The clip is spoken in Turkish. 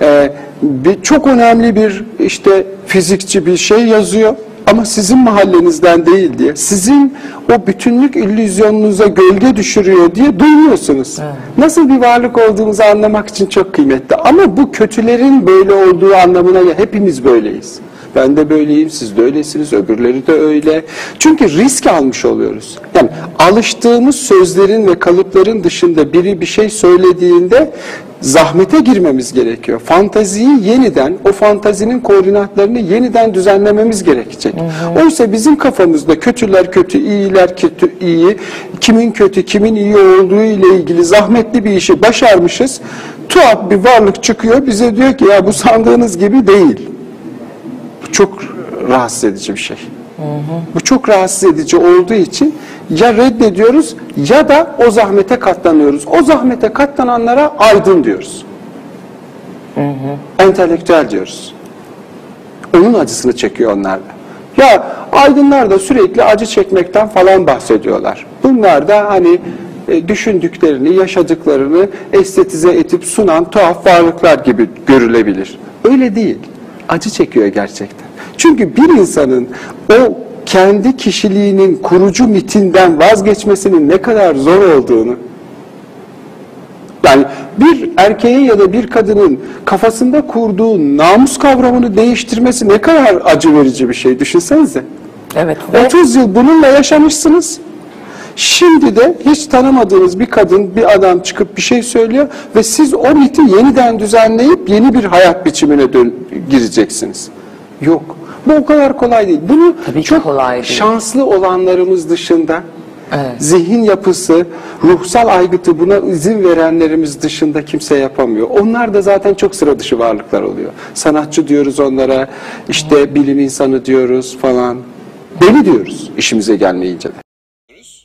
e, bir, çok önemli bir işte fizikçi bir şey yazıyor ama sizin mahallenizden değil diye, sizin o bütünlük illüzyonunuza gölge düşürüyor diye duymuyorsunuz. Nasıl bir varlık olduğumuzu anlamak için çok kıymetli. Ama bu kötülerin böyle olduğu anlamına hepimiz böyleyiz. Ben de böyleyim, siz de öylesiniz, öbürleri de öyle. Çünkü risk almış oluyoruz. Yani alıştığımız sözlerin ve kalıpların dışında biri bir şey söylediğinde zahmete girmemiz gerekiyor. Fantaziyi yeniden, o fantazinin koordinatlarını yeniden düzenlememiz gerekecek. Oysa bizim kafamızda kötüler kötü, iyiler kötü, iyi, kimin kötü, kimin iyi olduğu ile ilgili zahmetli bir işi başarmışız. Tuhaf bir varlık çıkıyor, bize diyor ki ya bu sandığınız gibi değil. Çok rahatsız edici bir şey. Bu çok rahatsız edici olduğu için ya reddediyoruz ya da o zahmete katlanıyoruz. O zahmete katlananlara aydın diyoruz. Entelektüel diyoruz. Onun acısını çekiyor onlar da. Ya aydınlar da sürekli acı çekmekten falan bahsediyorlar. Bunlar da hani e, düşündüklerini, yaşadıklarını estetize etip sunan tuhaf varlıklar gibi görülebilir. Öyle değil. Acı çekiyor gerçekten. Çünkü bir insanın o kendi kişiliğinin kurucu mitinden vazgeçmesinin ne kadar zor olduğunu yani bir erkeğin ya da bir kadının kafasında kurduğu namus kavramını değiştirmesi ne kadar acı verici bir şey düşünsenize. Evet. Ve 30 yıl bununla yaşamışsınız. Şimdi de hiç tanımadığınız bir kadın, bir adam çıkıp bir şey söylüyor ve siz o miti yeniden düzenleyip yeni bir hayat biçimine gireceksiniz. Yok. Bu o kadar kolay değil. Bunu Tabii çok kolay değil. şanslı olanlarımız dışında Evet. zihin yapısı, ruhsal aygıtı buna izin verenlerimiz dışında kimse yapamıyor. Onlar da zaten çok sıra dışı varlıklar oluyor. Sanatçı diyoruz onlara, işte bilim insanı diyoruz falan. Deli diyoruz işimize gelmeyince de.